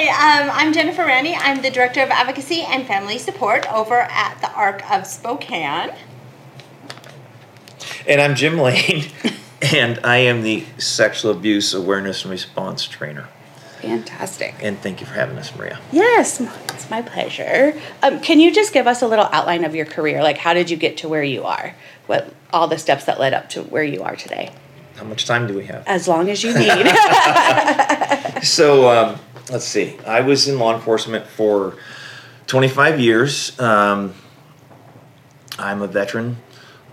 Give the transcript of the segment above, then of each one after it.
Hi, um, I'm Jennifer Randy. I'm the Director of Advocacy and Family Support over at the ARC of Spokane. And I'm Jim Lane, and I am the Sexual Abuse Awareness and Response Trainer. Fantastic. And thank you for having us, Maria. Yes, it's my pleasure. Um, can you just give us a little outline of your career? Like, how did you get to where you are? What all the steps that led up to where you are today? How much time do we have? As long as you need. so, um, let's see. I was in law enforcement for 25 years. Um, I'm a veteran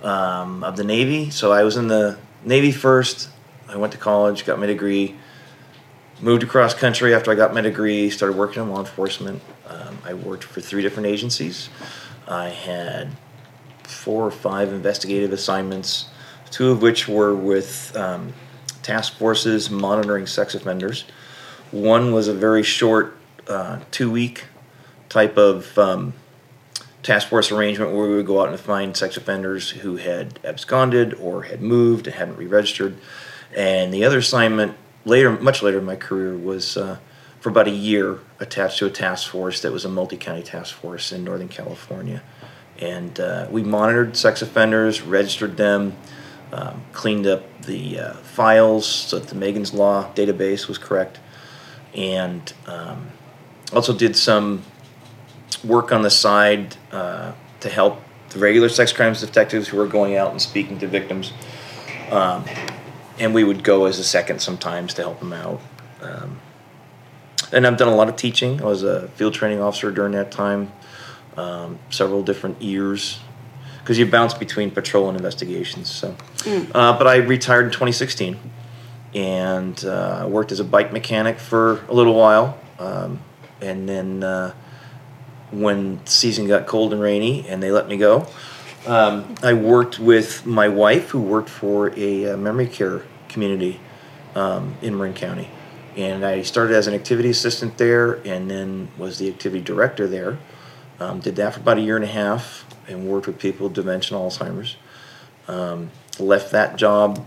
um, of the Navy, so I was in the Navy first. I went to college, got my degree, moved across country after I got my degree, started working in law enforcement. Um, I worked for three different agencies. I had four or five investigative assignments, two of which were with um, task forces monitoring sex offenders. One was a very short, uh, two week type of um, task force arrangement where we would go out and find sex offenders who had absconded or had moved and hadn't re registered. And the other assignment, later, much later in my career, was uh, for about a year attached to a task force that was a multi county task force in Northern California. And uh, we monitored sex offenders, registered them, um, cleaned up the uh, files so that the Megan's Law database was correct and um, also did some work on the side uh, to help the regular sex crimes detectives who were going out and speaking to victims. Um, and we would go as a second sometimes to help them out. Um, and I've done a lot of teaching. I was a field training officer during that time, um, several different years, because you bounce between patrol and investigations. So, mm. uh, but I retired in 2016 and uh, worked as a bike mechanic for a little while. Um, and then uh, when season got cold and rainy and they let me go, um, I worked with my wife, who worked for a, uh, memory care community um, in Marin County. And I started as an activity assistant there and then was the activity director there. Um, did that for about a year and a half and worked with people with dementia and Alzheimer's. Um, left that job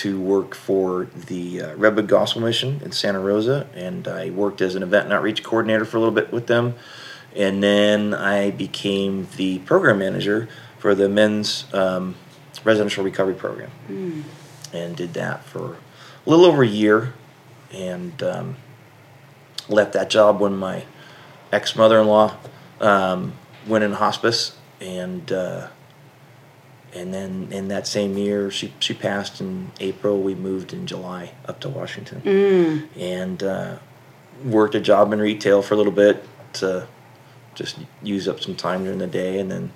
to work for the uh, Redwood Gospel Mission in Santa Rosa, and I worked as an event and outreach coordinator for a little bit with them. And then I became the program manager for the men's um, residential recovery program, mm. and did that for a little over a year, and um, left that job when my ex mother in law um, went in hospice, and uh, and then in that same year, she she passed in April. We moved in July up to Washington, mm. and uh, worked a job in retail for a little bit to just use up some time during the day, and then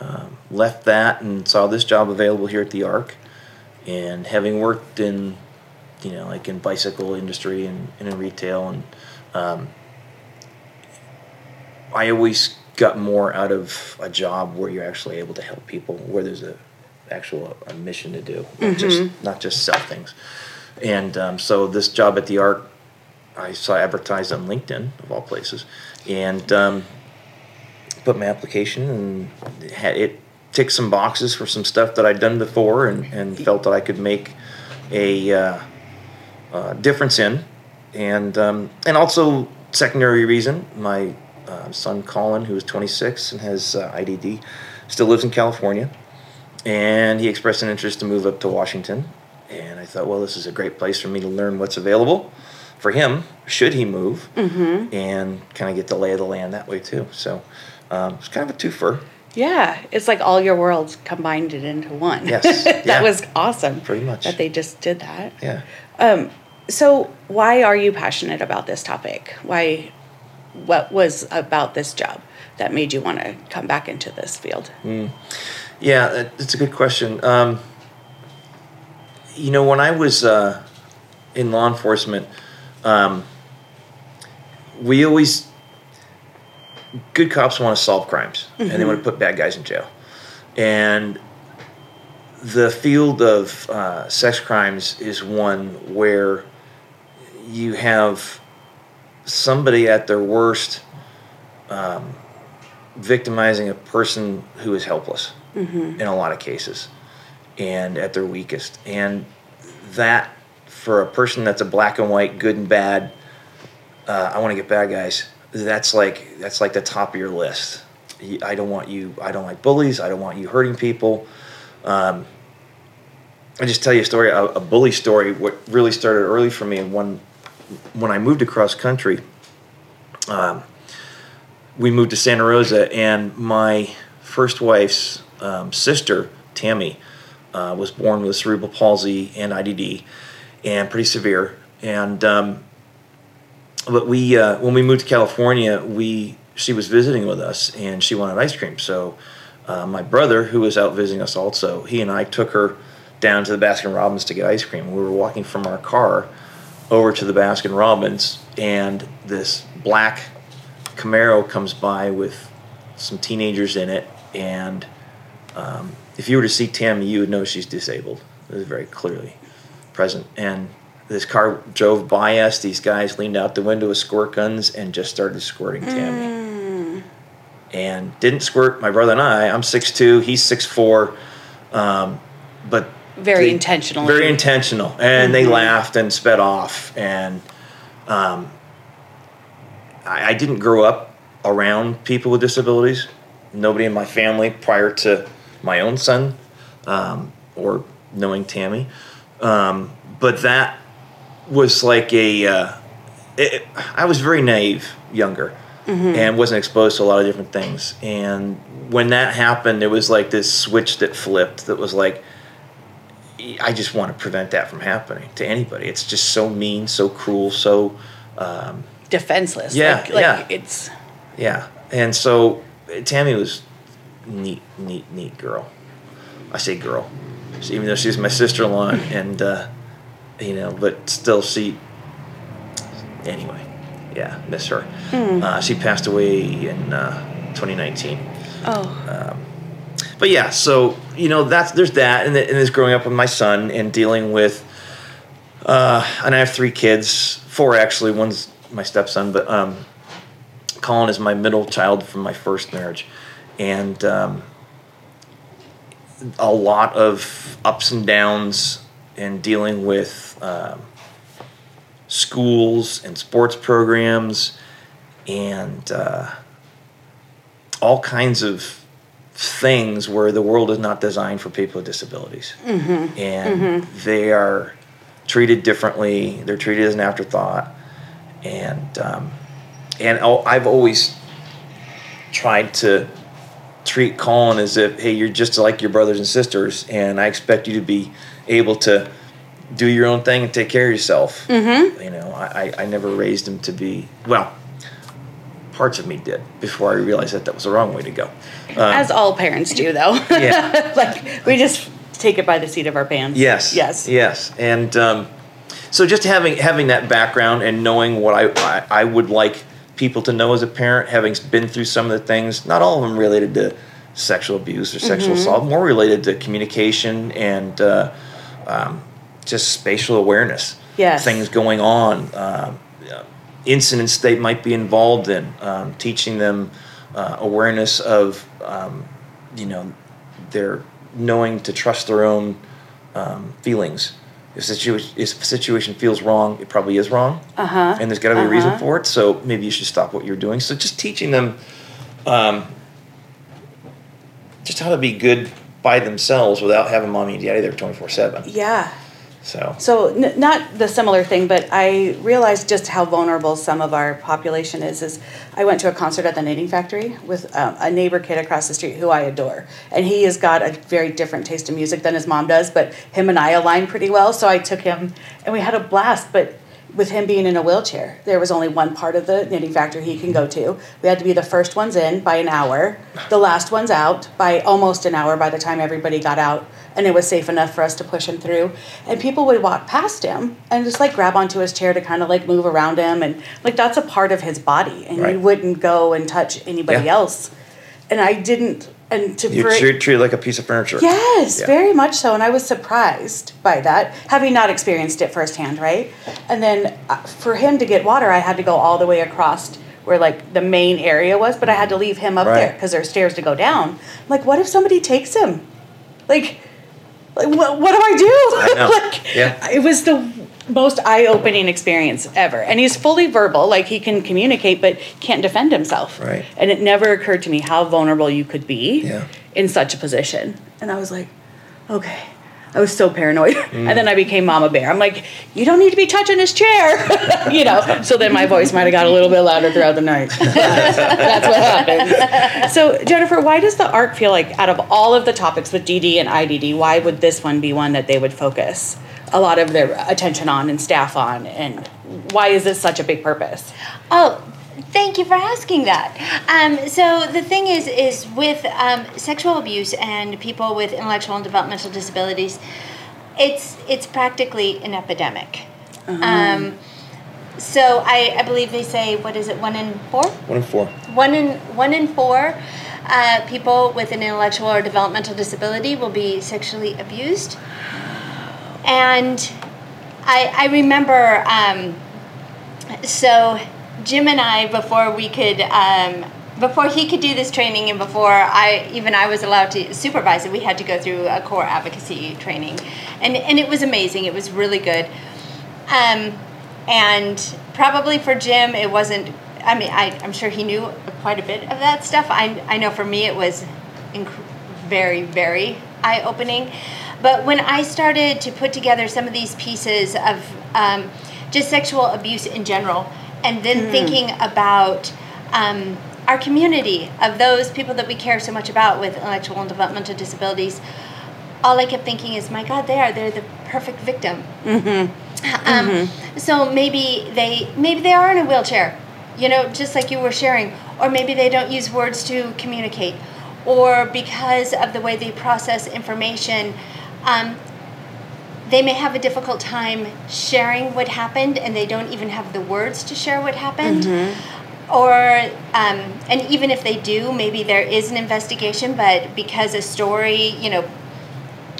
um, left that and saw this job available here at the Arc. And having worked in, you know, like in bicycle industry and, and in retail, and um, I always got more out of a job where you're actually able to help people, where there's a actual a mission to do, not mm-hmm. just not just sell things. And um, so this job at the Arc, I saw advertised on LinkedIn of all places, and um, put my application and had it ticked some boxes for some stuff that I'd done before, and, and felt that I could make a uh, uh, difference in, and um, and also secondary reason my uh, son Colin, who is 26 and has uh, IDD, still lives in California, and he expressed an interest to move up to Washington. And I thought, well, this is a great place for me to learn what's available for him should he move, mm-hmm. and kind of get the lay of the land that way too. So um, it's kind of a twofer. Yeah, it's like all your worlds combined it into one. Yes, that yeah. was awesome. Pretty much that they just did that. Yeah. Um, so why are you passionate about this topic? Why what was about this job that made you want to come back into this field? Mm. Yeah, it's a good question. Um, you know, when I was uh, in law enforcement, um, we always good cops want to solve crimes and they want to put bad guys in jail, and the field of uh, sex crimes is one where you have somebody at their worst um, victimizing a person who is helpless in a lot of cases and at their weakest. And that for a person that's a black and white good and bad uh, i want to get bad guys that's like that's like the top of your list. I don't want you i don't like bullies i don't want you hurting people. Um, i just tell you a story a, a bully story what really started early for me and when when i moved across country um, we moved to Santa Rosa, and my first wife's um, sister, Tammy, uh, was born with cerebral palsy and IDD, and pretty severe. And um, but we, uh, when we moved to California, we she was visiting with us, and she wanted ice cream. So uh, my brother, who was out visiting us also, he and I took her down to the Baskin Robbins to get ice cream. We were walking from our car over to the Baskin Robbins, and this black Camaro comes by with some teenagers in it, and um, if you were to see Tammy, you would know she's disabled. It was very clearly present. And this car drove by us. These guys leaned out the window with squirt guns and just started squirting Tammy. And didn't squirt my brother and I. I'm 6'2", he's 6'4", um, but Very they- intentional. Very intentional, and they laughed and sped off. And um, I, I didn't grow up around people with disabilities. Nobody in my family prior to my own son um, or knowing Tammy. Um, but that was like a. Uh, it, I was very naive, younger, and wasn't exposed to a lot of different things. And when that happened, it was like this switch that flipped. That was like, I just want to prevent that from happening to anybody. It's just so mean, so cruel, so um, defenseless. Yeah, like, like yeah. it's yeah. And so Tammy was neat, neat, neat girl. I say girl, So even though she's my sister-in-law, and uh, you know, but still, she. Anyway, yeah, miss her. Uh, she passed away in uh, 2019 oh but yeah, so you know that's there's that, and, th- and growing up with my son and dealing with, uh, and I have three kids, four actually. One's my stepson, but um, Colin is my middle child from my first marriage, and um, a lot of ups and downs and dealing with um, schools and sports programs and uh, all kinds of things where the world is not designed for people with disabilities. And they are treated differently they're treated as an afterthought and um, and i've always tried to treat colin as if hey you're just like your brothers and sisters and i expect you to be able to do your own thing and take care of yourself. Mm-hmm. you know I, I, I never raised him to be well parts of me did before i realized that that was the wrong way to go as all parents do though. yeah like we just take it by the seat of our pants. Yes. Yes. Yes. And um, so just having having that background and knowing what I, I I would like people to know as a parent, having been through some of the things, not all of them related to sexual abuse or sexual Mm-hmm. assault, more related to communication and uh, um, just spatial awareness. Yes. Things going on, um, incidents they might be involved in, um, teaching them uh, awareness of, um, you know, their knowing to trust their own um, feelings. If situation if a situation feels wrong, it probably is wrong, Uh-huh. and there's got to be a reason Uh-huh. for it. So maybe you should stop what you're doing. So just teaching them, um, just how to be good by themselves without having mommy and daddy there twenty four seven. Yeah. So So n- not the similar thing, but I realized just how vulnerable some of our population is. Is I went to a concert at the Knitting Factory with um, a neighbor kid across the street who I adore, and he has got a very different taste in music than his mom does. But him and I align pretty well, so I took him and we had a blast. But with him being in a wheelchair, there was only one part of the knitting factory he can go to. We had to be the first ones in by an hour, the last ones out by almost an hour by the time everybody got out, and it was safe enough for us to push him through. And people would walk past him and just like grab onto his chair to kind of like move around him, and like that's a part of his body, and Right. you wouldn't go and touch anybody Yeah. else. And I didn't, and to You for treat, treat it like a piece of furniture. Yes, Yeah. very much so. And I was surprised by that, having not experienced it firsthand, right? And then uh, for him to get water, I had to go all the way across where like the main area was, but I had to leave him up there Right. because there's stairs to go down. Like, what if somebody takes him? Like, like what, what do I do? I like, Yeah. It was the most eye-opening experience ever. And he's fully verbal, like he can communicate, but can't defend himself. Right. And it never occurred to me how vulnerable you could be Yeah. in such a position. And I was like, okay. I was so paranoid. Mm. And then I became Mama Bear. I'm like, you don't need to be touching his chair. you know, so then my voice might have got a little bit louder throughout the night. That's what happens. So, Jennifer, why does the ARC feel like, out of all of the topics with DD and IDD, why would this one be one that they would focus a lot of their attention on and staff on? And why is this such a big purpose? Oh, thank you for asking that. Um, so the thing is, is with um, sexual abuse and people with intellectual and developmental disabilities, it's it's practically an epidemic. Um, so I, I believe they say what is it one in four One in four. one in one in four uh, people with an intellectual or developmental disability will be sexually abused. And I, I remember, um, so Jim and I, before we could, um, before he could do this training, and before I even I was allowed to supervise it, we had to go through a core advocacy training, and and it was amazing. It was really good. Um, and probably for Jim, it wasn't. I mean, I, I'm sure he knew quite a bit of that stuff. I, I know for me, it was inc- very, very eye opening. But when I started to put together some of these pieces of um, just sexual abuse in general, and then thinking about um, our community of those people that we care so much about with intellectual and developmental disabilities, all I kept thinking is, my God, they are they're the perfect victim. Um, So maybe they maybe they are in a wheelchair, you know, just like you were sharing, or maybe they don't use words to communicate, or because of the way they process information, um, they may have a difficult time sharing what happened, and they don't even have the words to share what happened. Or, um, and even if they do, maybe there is an investigation, but because a story, you know,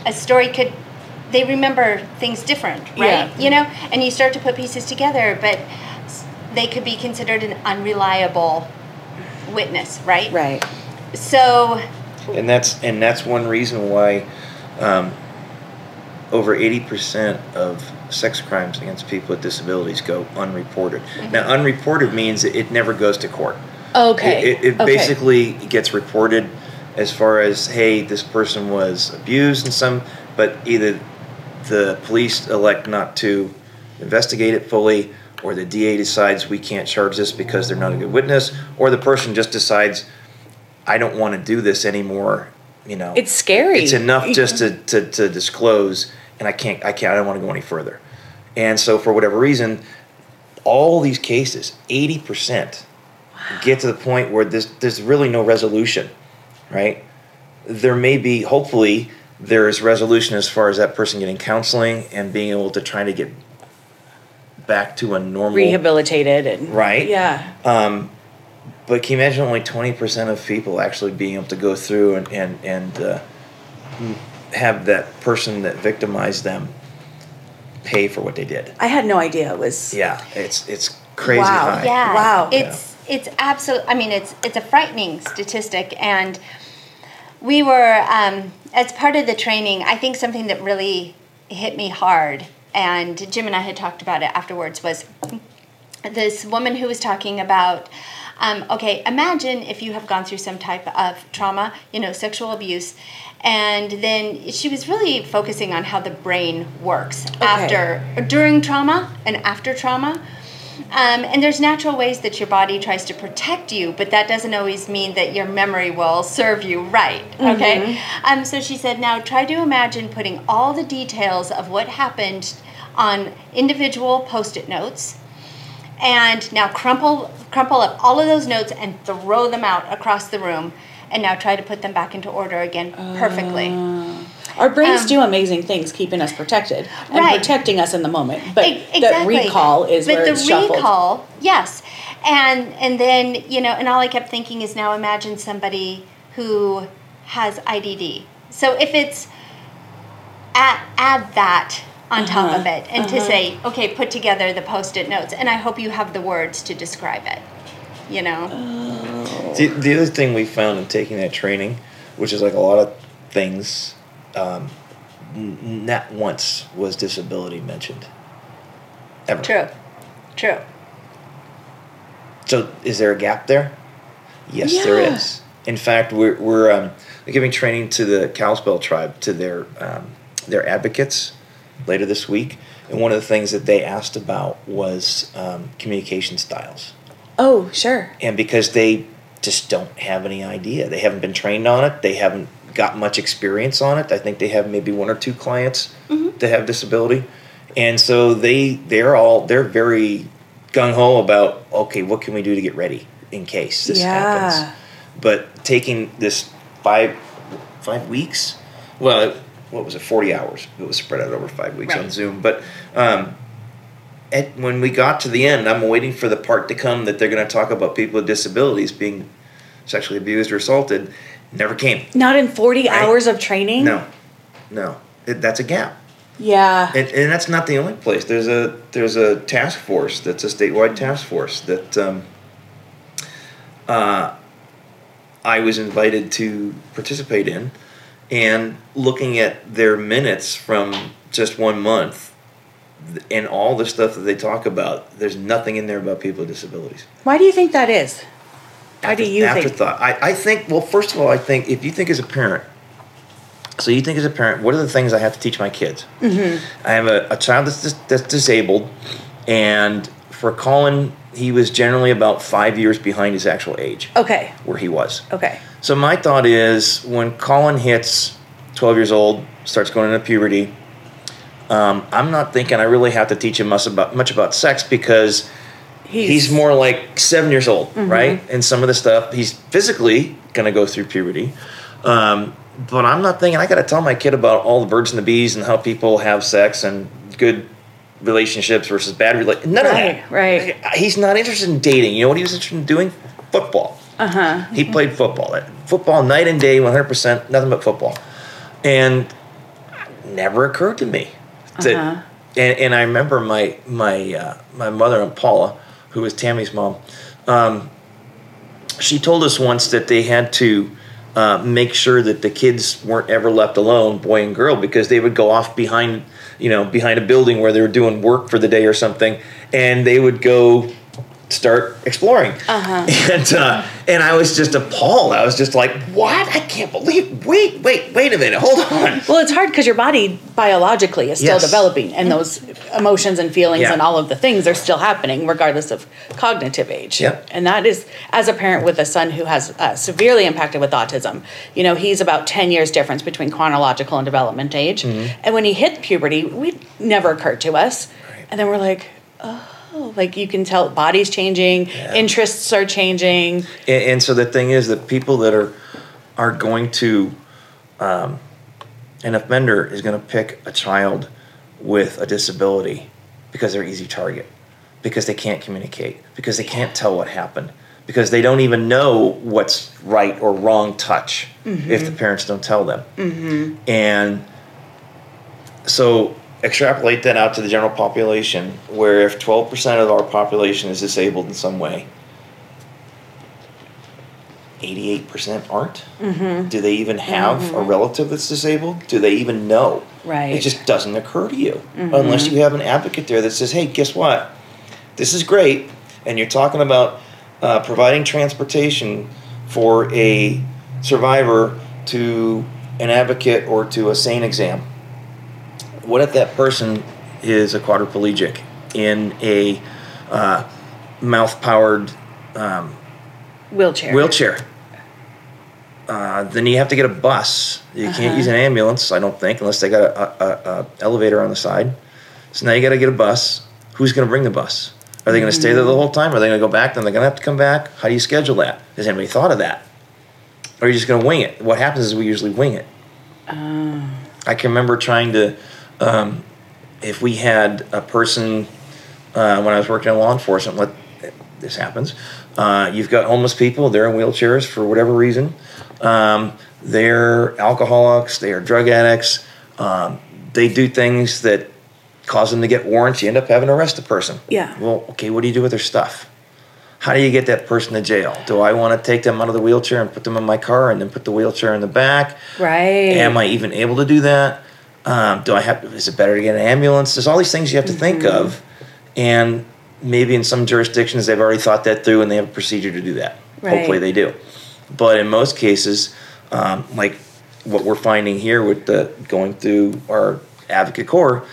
a story could they remember things different right Yeah. you know and you start to put pieces together but they could be considered an unreliable witness right Right. so and that's and that's one reason why um, over 80% of sex crimes against people with disabilities go unreported mm-hmm. now unreported means it, never goes to court Okay. it, it, it okay. basically gets reported as far as hey this person was abused in some but either the police elect not to investigate it fully or the da decides we can't charge this because they're not a good witness or the person just decides i don't want to do this anymore you know It's scary. it's enough just to, to, to disclose and i can't i can't i don't want to go any further and so for whatever reason all these cases 80% get to the point where this, there's really no resolution right there may be hopefully there's resolution as far as that person getting counseling and being able to try to get back to a normal rehabilitated and Right. Yeah. Um, but can you imagine only 20% of people actually being able to go through and, and, and uh, have that person that victimized them pay for what they did I had no idea it was. yeah it's it's crazy Wow. high yeah Wow. it's it's absolute i mean it's it's a frightening statistic and we were um, as part of the training i think something that really hit me hard and jim and i had talked about it afterwards was this woman who was talking about um, okay imagine if you have gone through some type of trauma you know sexual abuse and then she was really focusing on how the brain works after during trauma and after trauma um, and there's natural ways that your body tries to protect you, but that doesn't always mean that your memory will serve you right. Okay. Um, so she said, now try to imagine putting all the details of what happened on individual post-it notes and now crumple crumple up all of those notes and throw them out across the room and now try to put them back into order again perfectly Our brains Um, do amazing things, keeping us protected and Right. protecting us in the moment. But E- the recall is but where the it's shuffled. recall yes and and then you know and all i kept thinking is now imagine somebody who has idd so if it's add, add that on top Uh-huh, of it and to uh-huh. say okay put together the post-it notes and i hope you have the words to describe it you know The, the other thing we found in taking that training, which is like a lot of things, um, n- not once was disability mentioned. Ever. true true So is there a gap there? Yes, there Yeah. is. In fact, we're, we're um, giving training to the Kalispel tribe, to their, um, their advocates later this week. And one of the things that they asked about was um, communication styles. Oh, sure. and because they just don't have any idea they haven't been trained on it they haven't got much experience on it i think they have maybe one or two clients that have disability and so they they're all they're very gung-ho about okay what can we do to get ready in case this Yeah. happens but taking this five five weeks well what was it 40 hours it was spread out over five weeks on zoom but um, at, when we got to the end, I'm waiting for the part to come that they're going to talk about people with disabilities being sexually abused or assaulted. Never came. Not in 40 Right. hours of training? No, no, it, that's a gap, Yeah. and, and that's not the only place. There's a there's a task force that's a statewide task force that um, uh, I was invited to participate in, and looking at their minutes from just one month. And all the stuff that they talk about, there's nothing in there about people with disabilities. Why do you think that is? Why do After- you think? afterthought. I, I think well first of all I think if you think as a parent so you think as a parent what are the things I have to teach my kids mm-hmm. I have a, a child that's, dis- that's disabled and for Colin he was generally about five years behind his actual age Okay. where he was Okay. So my thought is when Colin hits 12 years old starts going into puberty um, I'm not thinking I really have to teach him much about much about sex because he's, more like seven years old, right? And some of the stuff he's physically gonna go through puberty. Um, but I'm not thinking I gotta tell my kid about all the birds and the bees and how people have sex and good relationships versus bad relationships. None Right, of that. right. He's not interested in dating. You know what he was interested in doing? Football. Uh huh. He played football. Football night and day, 100%, nothing but football. And never occurred to me. That, Uh-huh. and, and I remember my my uh, my mother and Paula, who was Tammy's mom, um, she told us once that they had to uh, make sure that the kids weren't ever left alone, boy and girl, because they would go off behind, you know, behind a building where they were doing work for the day or something, and they would go start exploring. Uh-huh. And uh, and I was just appalled. I was just like, "What? I can't believe! Wait, wait, wait a minute! Hold on!" Well, it's hard because your body biologically is still Yes. developing, and those emotions and feelings Yeah. and all of the things are still happening, regardless of cognitive age. Yep. And that is, as a parent with a son who has uh, severely impacted with autism, you know, he's about 10 years difference between chronological and development age. Mm-hmm. And when he hit puberty, we never occurred to us. Right. And then we're like, oh, like you can tell body's changing, Yeah. interests are changing. And, and so the thing is that people that are are going to um, an offender is going to pick a child with a disability because they're easy target because they can't communicate because they can't tell what happened because they don't even know what's right or wrong touch if the parents don't tell them and so extrapolate that out to the general population where if 12% of our population is disabled in some way 88% aren't? Mm-hmm. do they even have a relative that's disabled? Do they even know? Right. it just doesn't occur to you unless you have an advocate there that says hey guess what? This is great and you're talking about uh, providing transportation for a survivor to an advocate or to a sane exam what if that person is a quadriplegic in a uh, mouth powered um, Wheelchair. wheelchair. Uh, then you have to get a bus. You Uh-huh. can't use an ambulance, I don't think, unless they got a, a, a, elevator on the side. So now you got to get a bus. Who's going to bring the bus? Are they going to stay there the whole time? Are they going to go back? Then they're going to have to come back. How do you schedule that? Has anybody thought of that? Or are you just going to wing it? What happens is we usually wing it. I can remember trying to, um, if we had a person uh, when I was working in law enforcement, what this happens. Uh, you've got homeless people; they're in wheelchairs for whatever reason. Um, they're alcoholics. They are drug addicts. Um, they do things that cause them to get warrants. You end up having to arrest a person. Yeah. Well, okay. What do you do with their stuff? How do you get that person to jail? Do I want to take them out of the wheelchair and put them in my car and then put the wheelchair in the back? Right. Am I even able to do that? Um, do I have? Is it better to get an ambulance? There's all these things you have to think Mm-hmm. of, and maybe in some jurisdictions they've already thought that through and they have a procedure to do that. Right. Hopefully they do, but in most cases, um, like what we're finding here with the going through our advocate core,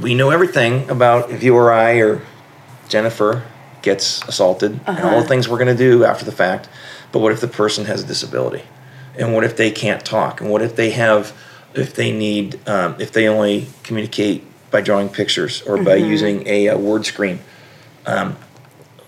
we know everything about if you or I or Jennifer gets assaulted and all Uh-huh. the things we're going to do after the fact. But what if the person has a disability? And what if they can't talk? And what if they have, if they need, um, if they only communicate by drawing pictures or by Mm-hmm. using a, uh word screen? Um,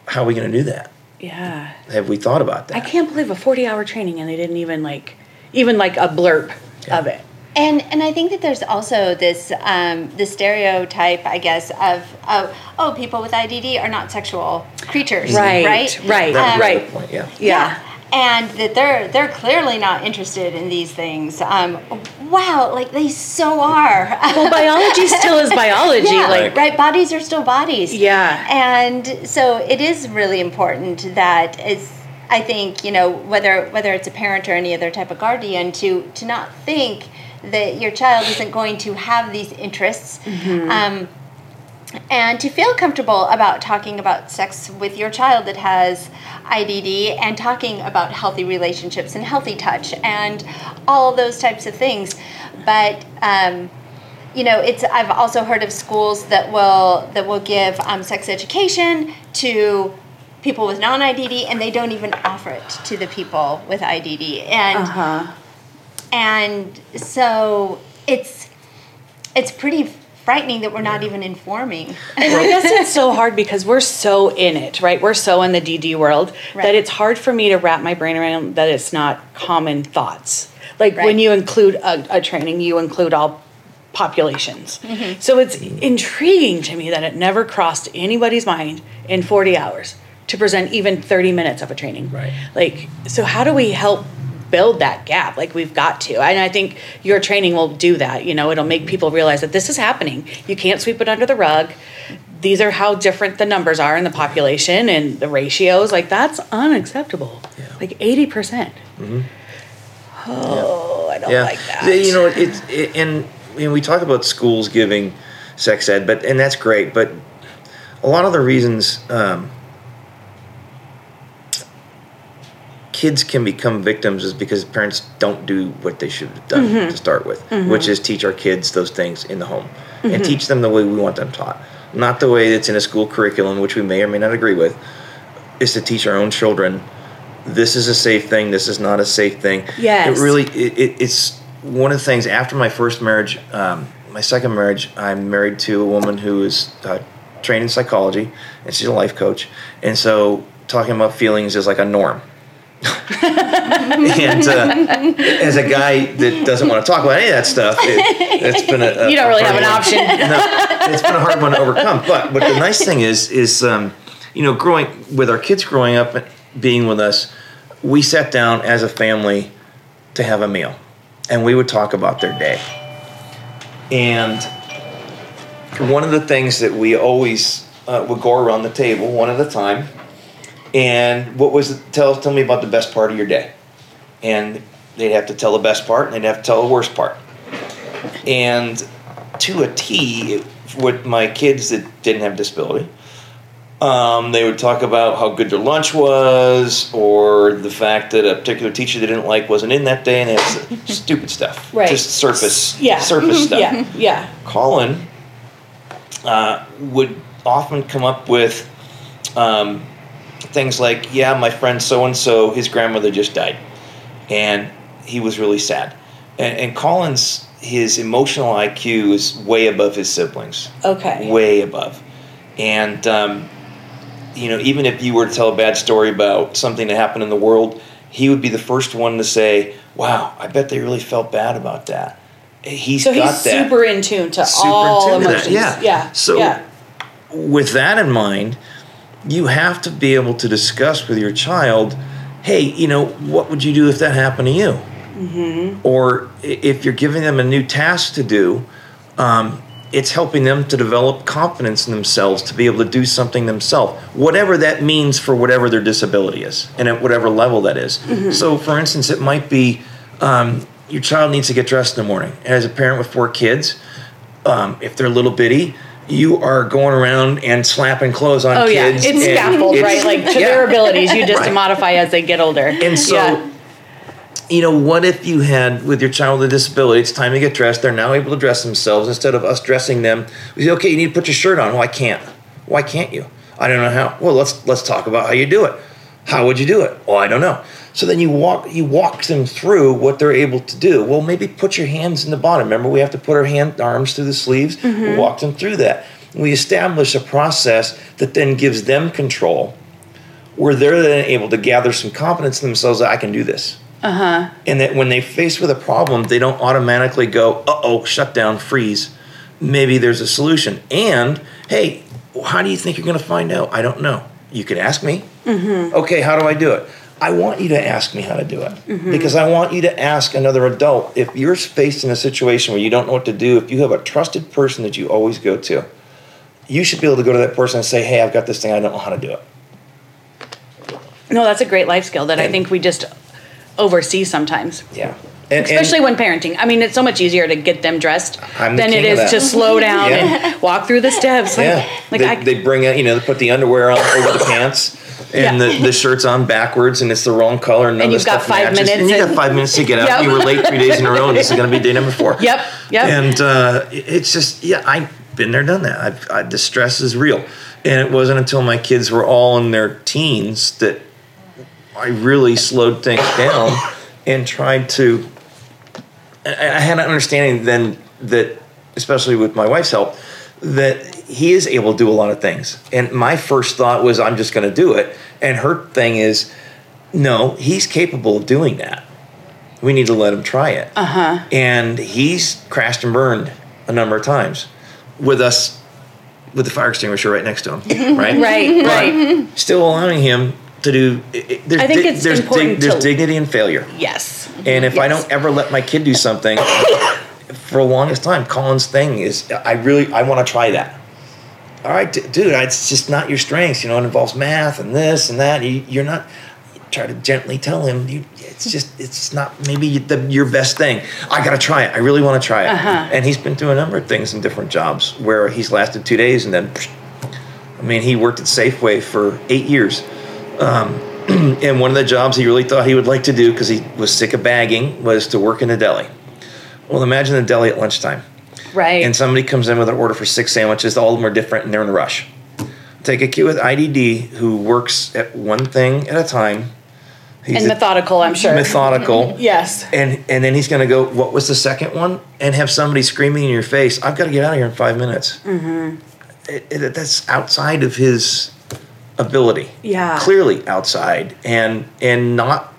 how are we going to do that? yeah. Have we thought about that? I can't believe a 40 hour training and they didn't even like, even like a blurb of it. And and I think that there's also this um, the stereotype, I guess, of of oh, people with IDD are not sexual creatures, Right, right? right, That was right. the point, yeah. Yeah. And that they're they're clearly not interested in these things. Um, wow, like they so are. Well, biology still is biology. yeah, Like, right. Bodies are still bodies. Yeah. And so it is really important that it's. I think you know whether whether it's a parent or any other type of guardian to to not think that your child isn't going to have these interests. Um, and to feel comfortable about talking about sex with your child that has IDD and talking about healthy relationships and healthy touch and all those types of things. But um, you know, it's I've also heard of schools that will that will give um, sex education to people with non-IDD and they don't even offer it to the people with IDD. And uh-huh. and so it's it's pretty frightening that we're not even informing. And I guess it's so hard because we're so in it, right? We're so in the DD world Right. that it's hard for me to wrap my brain around that it's not common thoughts. Like when you include a, a training, you include all populations. Mm-hmm. So it's intriguing to me that it never crossed anybody's mind in 40 hours to present even 30 minutes of a training. Right. Like, so how do we help build that gap? Like, we've got to. And I think your training will do that. You know, it'll make people realize that this is happening. You can't sweep it under the rug. These are how different the numbers are in the population and the ratios. Like, that's unacceptable. Yeah. Like 80%. Oh, I don't yeah. like that. You know, it's it, and know, we talk about schools giving sex ed, but and that's great. But a lot of the reasons um, kids can become victims is because parents don't do what they should have done Mm-hmm. to start with, which is teach our kids those things in the home Mm-hmm. and teach them the way we want them taught, not the way that's in a school curriculum, which we may or may not agree with. Is to teach our own children this is a safe thing. This is not a safe thing. Yes. It really it, it, it's one of the things after my first marriage, um, my second marriage, I'm married to a woman who is uh, trained in psychology and she's a life coach. And so talking about feelings is like a norm. And uh, as a guy that doesn't want to talk about any of that stuff, it, it's been a, a you don't really have hard an one. option. no, it's been a hard one to overcome. But but the nice thing is is um, you know growing with our kids growing up, being with us, we sat down as a family to have a meal, and we would talk about their day. And one of the things that we always uh, would go around the table one at a time, and what was tell tell me about the best part of your day, and they'd have to tell the best part, and they'd have to tell the worst part, and to a T, it- with my kids that didn't have disability, um, they would talk about how good their lunch was, or the fact that a particular teacher they didn't like wasn't in that day, and it's stupid stuff, Right. Just surface, Yeah. surface stuff. Yeah, yeah. Colin uh, would often come up with um, things like, "Yeah, my friend so and so, his grandmother just died, and he was really sad." And, and Colin's his emotional IQ is way above his siblings. Okay. Way above. And um, you know, even if you were to tell a bad story about something that happened in the world, he would be the first one to say, "Wow, I bet they really felt bad about that." He's So got he's that. super in tune to Super in all tune to that, emotions. yeah. Yeah. So- yeah. with that in mind, you have to be able to discuss with your child, hey, you know, what would you do if that happened to you? Mm-hmm. Or if you're giving them a new task to do, um, it's helping them to develop confidence in themselves to be able to do something themselves, whatever that means for whatever their disability is, and at whatever level that is. So, for instance, it might be um, your child needs to get dressed in the morning. As a parent with four kids, um, if they're a little bitty, you are going around and slapping clothes on Oh yeah, kids. it's and scaffold, it's- right? Like to yeah. their abilities, you just Right. modify as they get older. And so, Yeah. you know, what if you had with your child with a disability, it's time to get dressed. They're now able to dress themselves instead of us dressing them. We say, okay, you need to put your shirt on. Well, I can't? Why can't you? I don't know how. Well, let's let's talk about how you do it. How would you do it? Well, I don't know. So then you walk you walk them through what they're able to do. Well, maybe put your hands in the bottom. Remember, we have to put our hand arms through the sleeves. We walk them through that. We establish a process that then gives them control where they're then able to gather some confidence in themselves that I can do this. Uh-huh. And that when they face with a problem, they don't automatically go, uh oh, shut down, freeze. Maybe there's a solution. And hey, how do you think you're going to find out? I don't know. You could ask me. Mhm. Okay, how do I do it? I want you to ask me how to do it mm-hmm. because I want you to ask another adult. If you're faced in a situation where you don't know what to do, if you have a trusted person that you always go to, you should be able to go to that person and say, Hey, I've got this thing, I don't know how to do it. No, that's a great life skill that I think we just oversee sometimes. Yeah. And, Especially and, when parenting. I mean, it's so much easier to get them dressed I'm than it king of is to slow down Yeah. and walk through the steps. Like, yeah, like they, I, they bring out, you know, they put the underwear on over the pants, and Yeah. the, the shirt's on backwards, and it's the wrong color, and And you've got five matches, minutes and you got five minutes to get out. Yep. You were late three days in a row, and this is going to be day number four. Yep, yep. And uh, it's just, yeah, I've been there, done that. I've, I, the stress is real, and it wasn't until my kids were all in their teens that I really slowed things down and tried to. I I had an understanding then that, especially with my wife's help, that he is able to do a lot of things. And my first thought was, I'm just going to do it. And her thing is, no, he's capable of doing that. We need to let him try it. Uh huh. And he's crashed and burned a number of times with us, with the fire extinguisher right next to him, right? right, But right. Still allowing him to do. There's I think di- it's there's, important there's to- dignity in failure. Yes. And if I don't ever let my kid do something, for the longest time, Colin's thing is I really I want to try that. All right, d- dude, it's just not your strengths. You know, it involves math and this and that. You, you're not. Try to gently tell him. You, it's just it's not maybe the, your best thing. I got to try it. I really want to try it. Uh-huh. And he's been through a number of things in different jobs where he's lasted two days and then. I mean, he worked at Safeway for eight years. Um, and one of the jobs he really thought he would like to do because he was sick of bagging was to work in a deli. Well, imagine the deli at lunchtime, Right. and somebody comes in with an order for six sandwiches. All of them are different, and they're in a rush. Take a kid with IDD who works at one thing at a time. He's and methodical, I'm sure. methodical. Yes. And and then he's going to go. What was the second one? And have somebody screaming in your face. I've got to get out of here in five minutes. Mm-hmm. It, it, that's outside of his ability. Yeah. Clearly outside, and and not.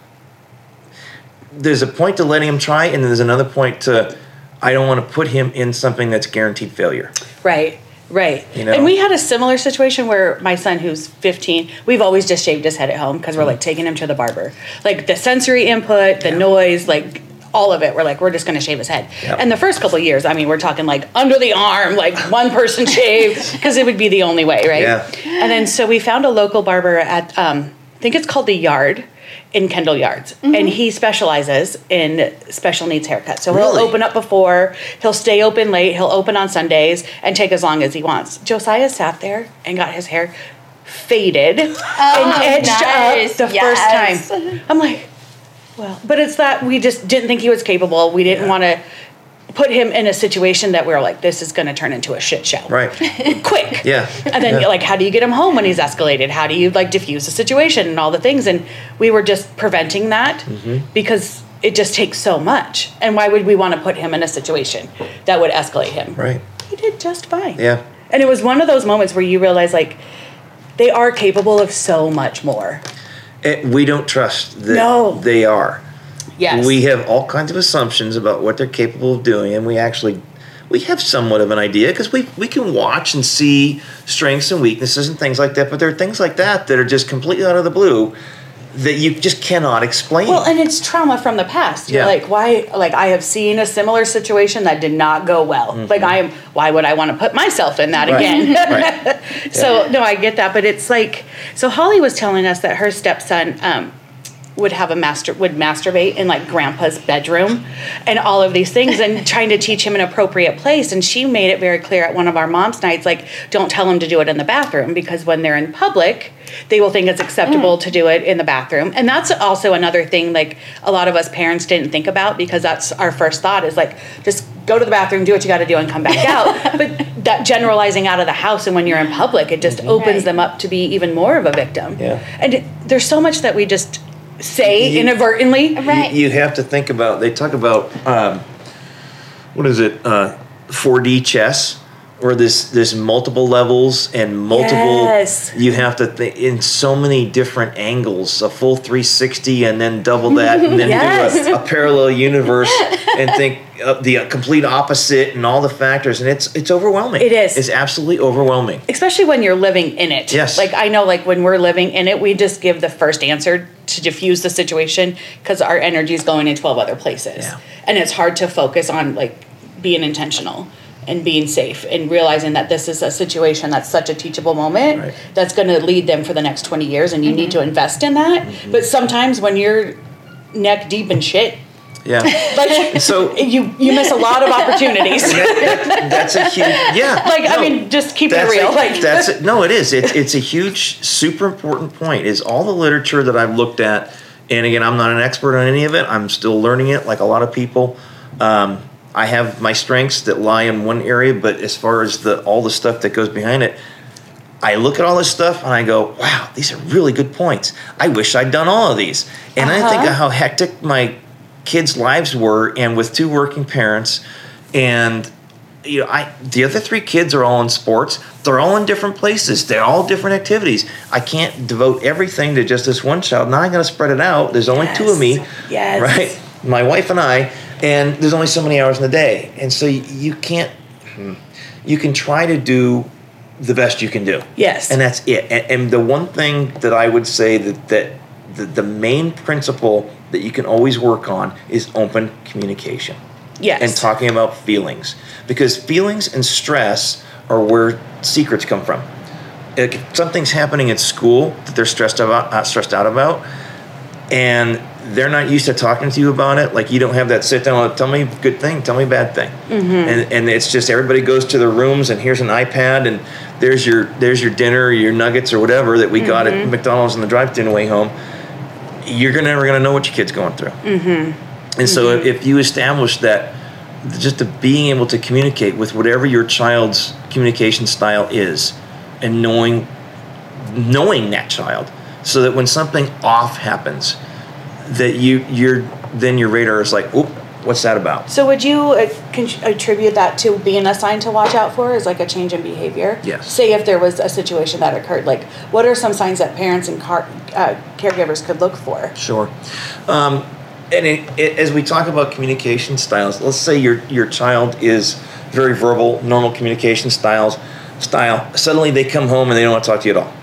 There's a point to letting him try, and there's another point to. I don't want to put him in something that's guaranteed failure. Right, right. You know? And we had a similar situation where my son, who's 15, we've always just shaved his head at home because we're like taking him to the barber. Like the sensory input, the Yeah. noise, like all of it. We're like, we're just going to shave his head. And the first couple of years, I mean, we're talking like under the arm, like one person shave because it would be the only way, right? Yeah. And then so we found a local barber at, um, I think it's called The Yard in Kendall Yards. And mm-hmm. he specializes in special needs haircuts. So Really? he'll open up before, he'll stay open late, he'll open on Sundays and take as long as he wants. Josiah sat there and got his hair faded oh, and edged nice. up the Yes. first time. I'm like, well, but it's that we just didn't think he was capable. We didn't Yeah. want to put him in a situation that we are like, this is going to turn into a shit show. Right. Quick. Yeah. And then Yeah. like, how do you get him home when he's escalated? How do you like diffuse the situation and all the things? And we were just preventing that Mm-hmm. because it just takes so much. And why would we want to put him in a situation that would escalate him? Right. He did just fine. Yeah. And it was one of those moments where you realize like they are capable of so much more. Eh, we don't trust that No. they are. Yes. We have all kinds of assumptions about what they're capable of doing, and we actually we have somewhat of an idea because we we can watch and see strengths and weaknesses and things like that. But there are things like that that are just completely out of the blue that you just cannot explain. Well, and it's trauma from the past. You're Yeah. like, why? Like, I have seen a similar situation that did not go well. Like, I am. Why would I want to put myself in that Mm-hmm. Right. again? right. So no, I get that, but it's like so. Holly was telling us that her stepson um, would have a master would masturbate in like grandpa's bedroom, and all of these things, and trying to teach him an appropriate place. And she made it very clear at one of our mom's nights, like, don't tell him to do it in the bathroom because when they're in public, they will think it's acceptable mm. to do it in the bathroom. And that's also another thing like a lot of us parents didn't think about because that's our first thought is like just go to the bathroom, do what you got to do, and come back out. but that generalizing out of the house and when you're in public, it just mm-hmm. opens Right. them up to be even more of a victim. Yeah. And there's so much that we just say You- inadvertently. Right. You, you have to think about. They talk about um, what is it? Uh, 4D chess, where there's there's multiple levels and multiple. Yes. You have to think in so many different angles, a full 360, and then double that, and then Yes. do a, a parallel universe, and think the complete opposite and all the factors, and it's it's overwhelming. It is. It's absolutely overwhelming. especially when you're living in it. Yes. Like I know, like when we're living in it, we just give the first answer to diffuse the situation because our energy is going in twelve other places, Yeah. and it's hard to focus on like being intentional and being safe and realizing that this is a situation that's such a teachable moment Right. that's going to lead them for the next 20 years and you need to invest in that Mm-hmm. but sometimes when you're neck deep in shit Yeah. like So- you you miss a lot of opportunities That's a huge yeah. like i mean just keep it real A, like that's it. No, it is. It's it's a huge, super important point. Is all the literature that I've looked at, and again, I'm not an expert on any of it. I'm still learning it, like a lot of people. Um, I have my strengths that lie in one area, but as far as the all the stuff that goes behind it, I look at all this stuff and I go, "Wow, these are really good points. I wish I'd done all of these." And I think Uh-huh. of how hectic my kids' lives were, and with two working parents, and you know, I the other three kids are all in sports. They're all in different places. They're all different activities. I can't devote everything to just this one child. Now I got to spread it out. There's only two of me, Yes. right? My wife and I, and there's only so many hours in the day, and so you, can't. You can try to do the best you can do. Yes. and that's it. And, and the one thing that I would say that that the, the main principle that you can always work on is open communication yes and talking about feelings because feelings and stress are where secrets come from. Like, If something's happening at school that they're stressed about, uh, stressed out about, and they're not used to talking to you about it, like you don't have that sit down. Oh, tell me good thing. Tell me bad thing. Mm-hmm. And and it's just everybody goes to their rooms and here's an iPad and there's your there's your dinner, or your nuggets or whatever that we got at mm-hmm. McDonald's on the the way home. You're gonna- never gonna know what your kid's going through. Mm-hmm. And so if, if you establish that just the being able to communicate with whatever your child's communication style is and knowing knowing that child so that when something off happens that you you're then your radar is like, "Oop, what's that about?" So would you uh, con- attribute that to being a sign to watch out for, as like a change in behavior? Yes. Say if there was a situation that occurred, like what are some signs that parents and car- uh, caregivers could look for? Sure. Um, and it, it, as we talk about communication styles, let's say your your child is very verbal, normal communication styles style. Suddenly they come home and they don't want to talk to you at all.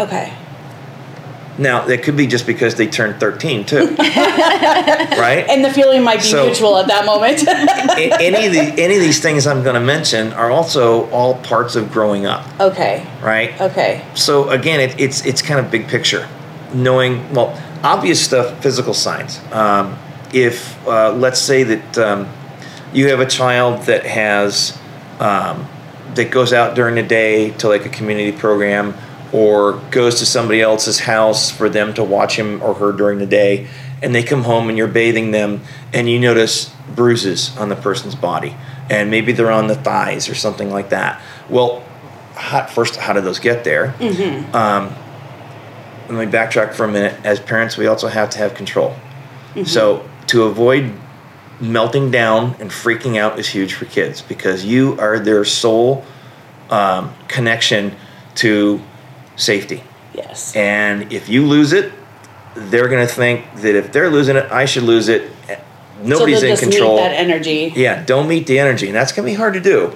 Okay. Now that could be just because they turned thirteen too, right? And the feeling might be So- mutual at that moment. Any of the any of these things I'm going to mention are also all parts of growing up, okay. right? Okay. So again, it, it's it's kind of big picture, knowing well obvious stuff, physical signs. Um, if uh, let's say that um, you have a child that has um, that goes out during the day to like a community program or goes to somebody else's house for them to watch him or her during the day and they come home and you're bathing them and you notice bruises on the person's body and maybe they're on the thighs or something like that. Well how, first how did those get there? Um, let me backtrack for a minute. As parents we also have to have control. So to avoid melting down and freaking out is huge for kids because you are their sole um, connection to safety. Yes. And if you lose it, they're going to think that if they're losing it, I should lose it. Nobody's so in control. Meet that energy. Yeah, don't meet the energy, and that's going to be hard to do.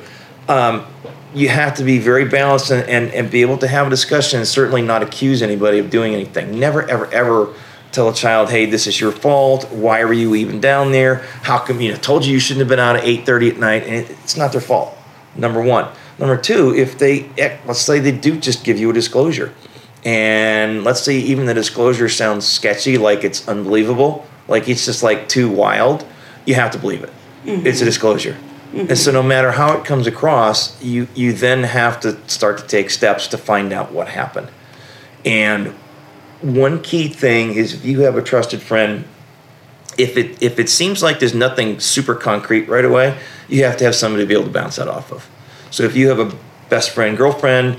Um, you have to be very balanced and, and, and be able to have a discussion and certainly not accuse anybody of doing anything. Never, ever, ever tell a child, hey, this is your fault. Why were you even down there? How come, you know, told you you shouldn't have been out at 8.30 at night, and it, it's not their fault, number one. Number two, if they, eh, let's say they do just give you a disclosure, and let's say even the disclosure sounds sketchy, like it's unbelievable, like it's just like too wild, you have to believe it. It's a disclosure. And so no matter how it comes across, you you then have to start to take steps to find out what happened. And one key thing is if you have a trusted friend, if it if it seems like there's nothing super concrete right away, you have to have somebody to be able to bounce that off of. So if you have a best friend, girlfriend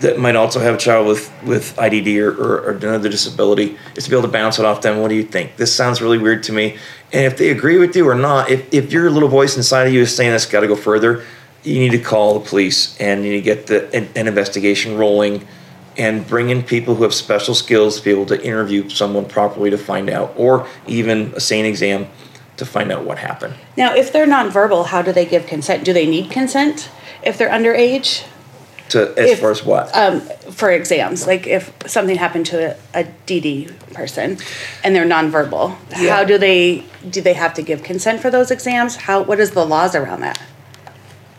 that might also have a child with with IDD or, or, or another disability, is to be able to bounce it off them. What do you think? This sounds really weird to me. And if they agree with you or not, if, if your little voice inside of you is saying has got to go further, you need to call the police and you need to get the an, an investigation rolling and bring in people who have special skills to be able to interview someone properly to find out, or even a SANE exam to find out what happened. Now, if they're nonverbal, how do they give consent? Do they need consent if they're underage? To as If- far as what? Um, for exams, like if something happened to a, a DD person and they're nonverbal, Yeah. how do they do they have to give consent for those exams? How what is the laws around that?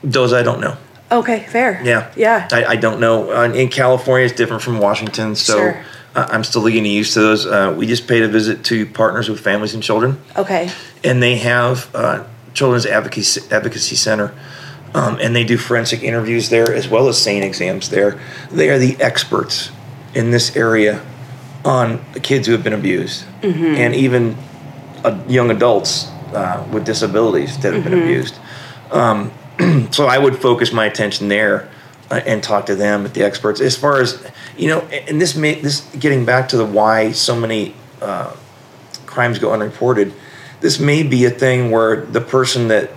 Those I don't know. Okay, fair. Yeah. Yeah. I, I don't know. In California, it's different from Washington, so Sure. I'm still getting used to those. Uh, we just paid a visit to Partners with Families and Children, okay. and they have uh, Children's Advocacy Advocacy Center, um, and they do forensic interviews there as well as SANE exams there. They are the experts in this area on kids who have been abused, and even uh, young adults uh, with disabilities that have been abused. Um, so I would focus my attention there uh, and talk to them, the experts. As far as you know, and this may this getting back to the why so many uh, crimes go unreported. This may be a thing where the person that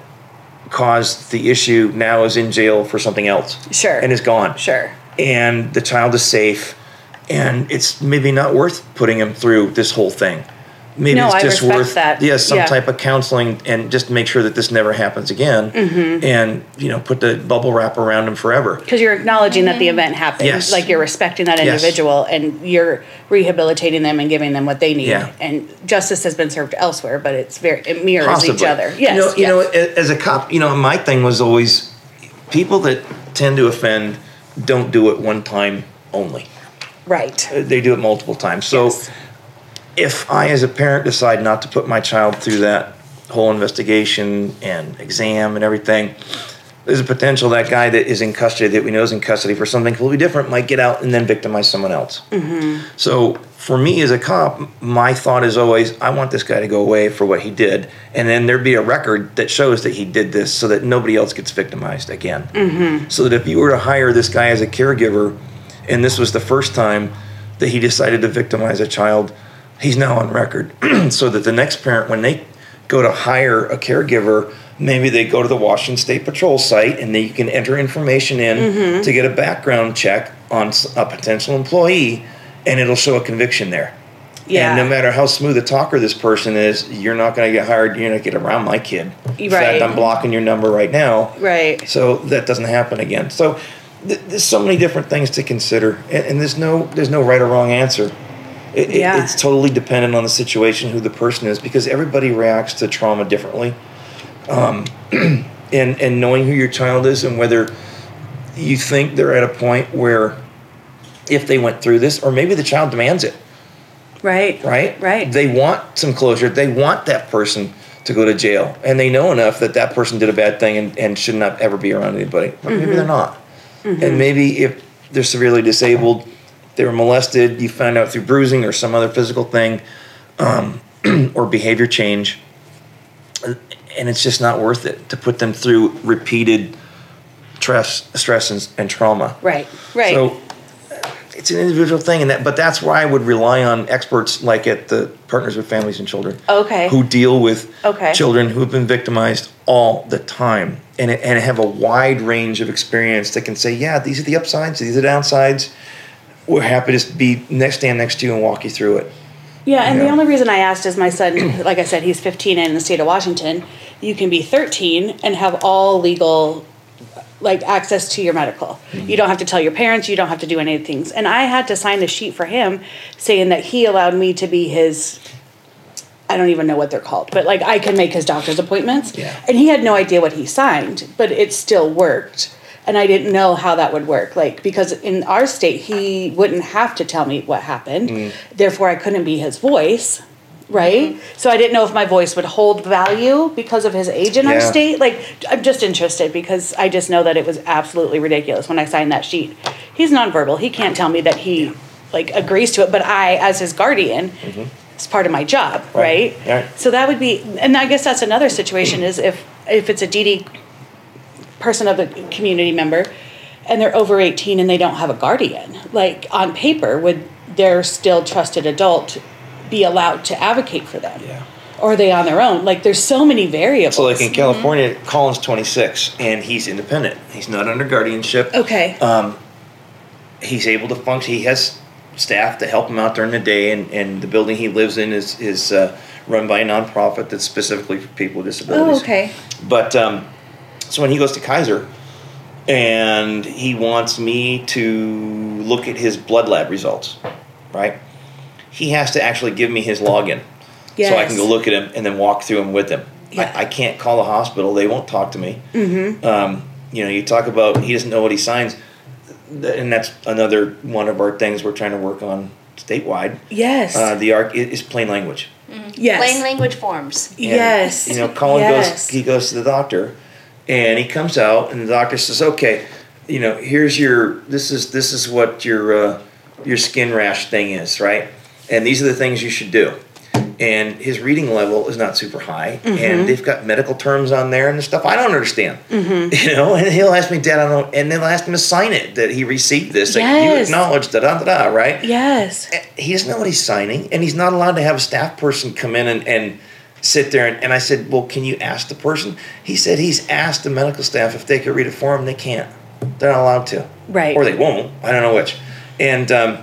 caused the issue now is in jail for something else. Sure. And is gone. Sure. And the child is safe, and it's maybe not worth putting him through this whole thing. Maybe No, it's I just respect worth that. yeah some Yeah. type of counseling and just make sure that this never happens again, Mm-hmm. and you know put the bubble wrap around them forever. Because you're acknowledging that the event happened. Yes. Like you're respecting that Yes. individual and you're rehabilitating them and giving them what they need. Yeah. And justice has been served elsewhere, but it's very it mirrors each other. Yes. You know, you know, yes. as a cop, you know, my thing was always people that tend to offend don't do it one time only. right. They do it multiple times. So Yes. If I, as a parent, decide not to put my child through that whole investigation and exam and everything, there's a potential that guy that is in custody, that we know is in custody for something completely different, might get out and then victimize someone else. Mm-hmm. So for me as a cop, my thought is always, I want this guy to go away for what he did, and then there'd be a record that shows that he did this, so that nobody else gets victimized again. Mm-hmm. So that if you were to hire this guy as a caregiver, and this was the first time that he decided to victimize a child, he's now on record. so that the next parent, when they go to hire a caregiver, maybe they go to the Washington State Patrol site and they can enter information in mm-hmm. to get a background check on a potential employee, and it'll show a conviction there. Yeah. And no matter how smooth a talker this person is, you're not going to get hired. You're not going to get around my kid. In Right. fact, I'm blocking your number right now. Right. So that doesn't happen again. So th- there's so many different things to consider, and, and there's no there's no right or wrong answer. It, it- it's totally dependent on the situation, who the person is, because everybody reacts to trauma differently. Um, and and knowing who your child is and whether you think they're at a point where if they went through this, or maybe the child demands it Right. right? Right. They want some closure. They want that person to go to jail, and they know enough that that person did a bad thing and, and should not ever be around anybody. But maybe they're not, and maybe if they're severely disabled, they were molested. You found out through bruising or some other physical thing, um, or behavior change, and it's just not worth it to put them through repeated stress, stress and, and trauma. Right. Right. So it's an individual thing, and that but that's why I would rely on experts like at the Partners with Families and Children. Okay. Who deal with Okay. children who have been victimized all the time, and and have a wide range of experience that can say, yeah, these are the upsides, these are the downsides. We're happy to be next stand next to you and walk you through it. Yeah, and the only reason I asked is my son, like I said, he's 15 and in the state of Washington. You can be 13 and have all legal, like access to your medical. Mm-hmm. You don't have to tell your parents. You don't have to do any of things. And I had to sign a sheet for him saying that he allowed me to be his. I don't even know what they're called, but like I can make his doctor's appointments. Yeah. And he had no idea what he signed, but it still worked. And I didn't know how that would work. Like, because in our state, he wouldn't have to tell me what happened. Mm. Therefore, I couldn't be his voice. Right? Mm-hmm. So I didn't know if my voice would hold value because of his age in our state. Like, I'm just interested because I just know that it was absolutely ridiculous when I signed that sheet. He's nonverbal. He can't tell me that he, like, agrees to it. But I, as his guardian, mm-hmm. it's part of my job, right? Right. Right. So that would be, and I guess that's another situation is if if it's a DD person of the community member, and they're over eighteen and they don't have a guardian, like on paper, would their still trusted adult be allowed to advocate for them? Yeah. Or are they on their own? Like there's so many variables. So, like in California, Colin's 26 and he's independent. He's not under guardianship. okay. um, he's able to function. He has staff to help him out during the day, and, and the building he lives in is is uh, run by a nonprofit that's specifically for people with disabilities. oh, okay. But um, so when he goes to Kaiser, and he wants me to look at his blood lab results, right? He has to actually give me his login, so I can go look at him and then walk through him with him. Yeah. I, I can't call the hospital; they won't talk to me. Mm-hmm. Um, you know, you talk about he doesn't know what he signs, and that's another one of our things we're trying to work on statewide. Yes. Uh, the arc is plain language. yes. Plain language forms. And, Yes. You know, Colin Yes. goes. He goes to the doctor, and he comes out, and the doctor says, "Okay, you know, here's your. This is this is what your uh, your skin rash thing is, right? And these are the things you should do." And his reading level is not super high, Mm-hmm. and they've got medical terms on there and stuff I don't understand. You know, and he'll ask me, "Dad, I don't," know," and then I'll ask him to sign it that he received this. Like, you Yes. acknowledge da da da da, right? Yes. he doesn't know what he's signing, and he's not allowed to have a staff person come in and, and sit there. And, and I said, Well, can you ask the person? He said he's asked the medical staff if they could read it for him. They can't. They're not allowed to. Right. Or they won't. I don't know which. And um,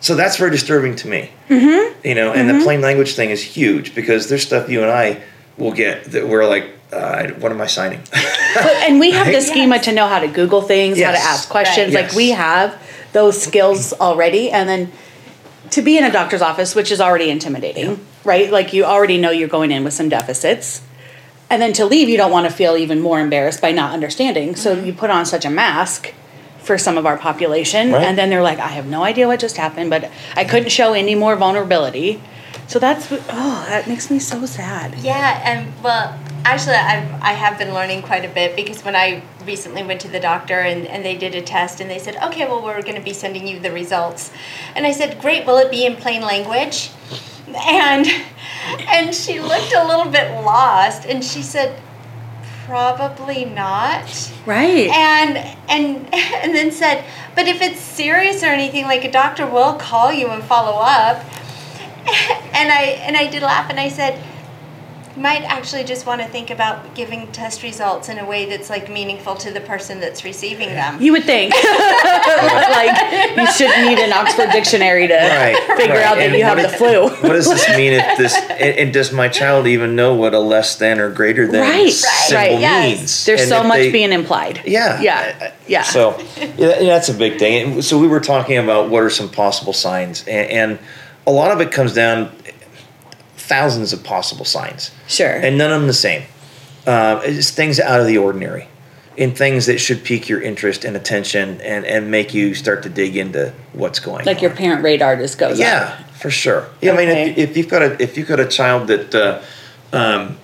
so that's very disturbing to me. Mm-hmm. You know, and the plain language thing is huge because there's stuff you and I will get that we're like, uh, What am I signing? But, and we have the Right? schema to know how to Google things, how to ask questions. Right. Like we have those skills already, and then to be in a doctor's office, which is already intimidating, right? Like you already know you're going in with some deficits, and then to leave, you don't want to feel even more embarrassed by not understanding. So mm-hmm. you put on such a mask for some of our population, Right. and then they're like, "I have no idea what just happened, but I couldn't show any more vulnerability." So that's oh, that makes me so sad. Yeah, and well, actually, I've, I have been learning quite a bit because when I recently went to the doctor and, and they did a test and they said, okay, well, we're going to be sending you the results. And I said, great, will it be in plain language? And and she looked a little bit lost and she said, probably not Right. and and and then said but if it's serious or anything like a doctor will call you and follow up and i and i did laugh and i said might actually just want to think about giving test results in a way that's like meaningful to the person that's receiving them You would think. like you shouldn't need an Oxford dictionary to Right, figure right. out that And you have what the flu. what does this mean if this and, and does my child even know what a less than or greater than Right, symbol right, yes. means There's And so much they- being implied. yeah Yeah. Yeah. so yeah, that's a big thing And so we were talking about what are some possible signs and, and a lot of it comes down thousands of possible signs Sure. and none of them the same uh, it's things out of the ordinary in things that should pique your interest and attention and, and make you start to dig into what's going on like your parent radar just goes yeah, up. for sure. Yeah, I mean, if, if you've got a if you've got a child that uh, um,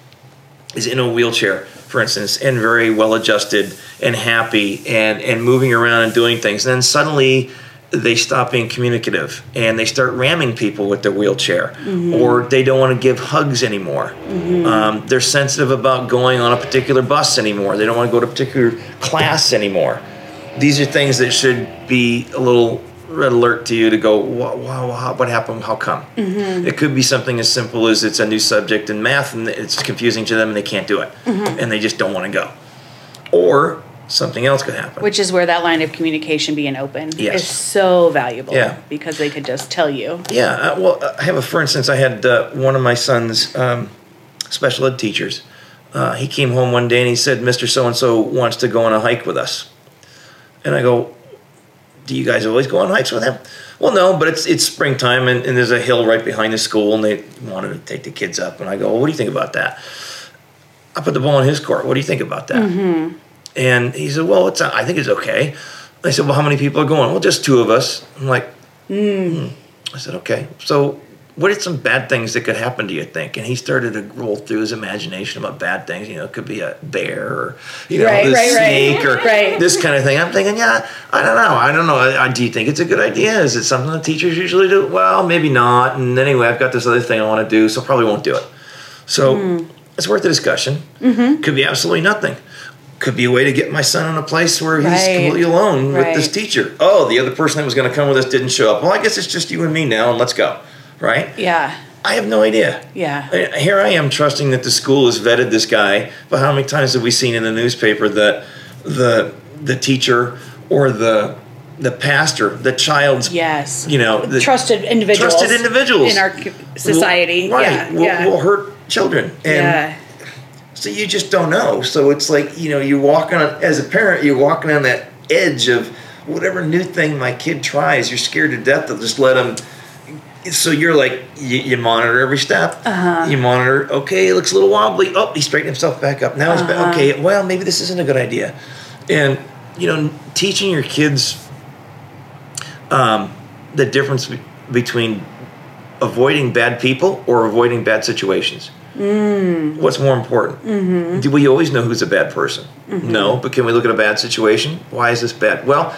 is in a wheelchair, for instance, and very well adjusted and happy and and moving around and doing things, and then suddenly they stop being communicative and they start ramming people with their wheelchair, or they don't want to give hugs anymore. Um, they're sensitive about going on a particular bus anymore. They don't want to go to a particular class anymore. These are things that should be a little red alert to you to go, wow, wow, what happened? How come? Mm-hmm. It could be something as simple as it's a new subject in math and it's confusing to them and they can't do it Mm-hmm. and they just don't want to go. Or something else could happen. Which is where that line of communication being open Yes. is so valuable. Yeah. Because they could just tell you. Yeah, uh, well, uh, I have a for instance. I had uh, one of my son's um, special ed teachers. Uh, he came home one day and he said, "Mr. So and So wants to go on a hike with us." And I go, "Do you guys always go on hikes with him?" Well, no, but it's it's springtime and, and there's a hill right behind the school and they wanted to take the kids up. And I go, well, "What do you think about that?" I put the ball in his court. What do you think about that? And he said, "Well, it's I think it's okay." I said, "Well, how many people are going?" Well, just two of us. I'm like, I said, okay. So, what are some bad things that could happen to you? Think, and he started to roll through his imagination about bad things. You know, it could be a bear or you know, Right, the right, right. snake or Right. this kind of thing. I'm thinking, yeah, I don't know. I don't know. I, do you think it's a good idea? Is it something that teachers usually do? Well, maybe not. And anyway, I've got this other thing I want to do, so probably won't do it. So, Hmm. it's worth a discussion. Mm-hmm. Could be absolutely nothing. Could be a way to get my son in a place where he's Right. completely alone with this teacher. Oh, the other person that was going to come with us didn't show up. Well, I guess it's just you and me now, and let's go. Right? Yeah. I have no idea. Yeah. Here I am trusting that the school has vetted this guy, but how many times have we seen in the newspaper that the the teacher or the the pastor, the child's Yes. you know, the trusted individuals. trusted individuals in our society. will, right, yeah. will, yeah. will hurt children. And yeah. So you just don't know. So it's like you know, you're walking on as a parent, you're walking on that edge of whatever new thing my kid tries. You're scared to death to just let them. So you're like you, you monitor every step. Uh-huh. You monitor. Okay, it looks a little wobbly. Oh, he straightened himself back up. Now he's Uh-huh. back. Okay, well maybe this isn't a good idea. And you know, teaching your kids um, the difference be- between avoiding bad people or avoiding bad situations. Mm. What's more important? Mm-hmm. Do we always know who's a bad person? Mm-hmm. No, but can we look at a bad situation? Why is this bad? Well,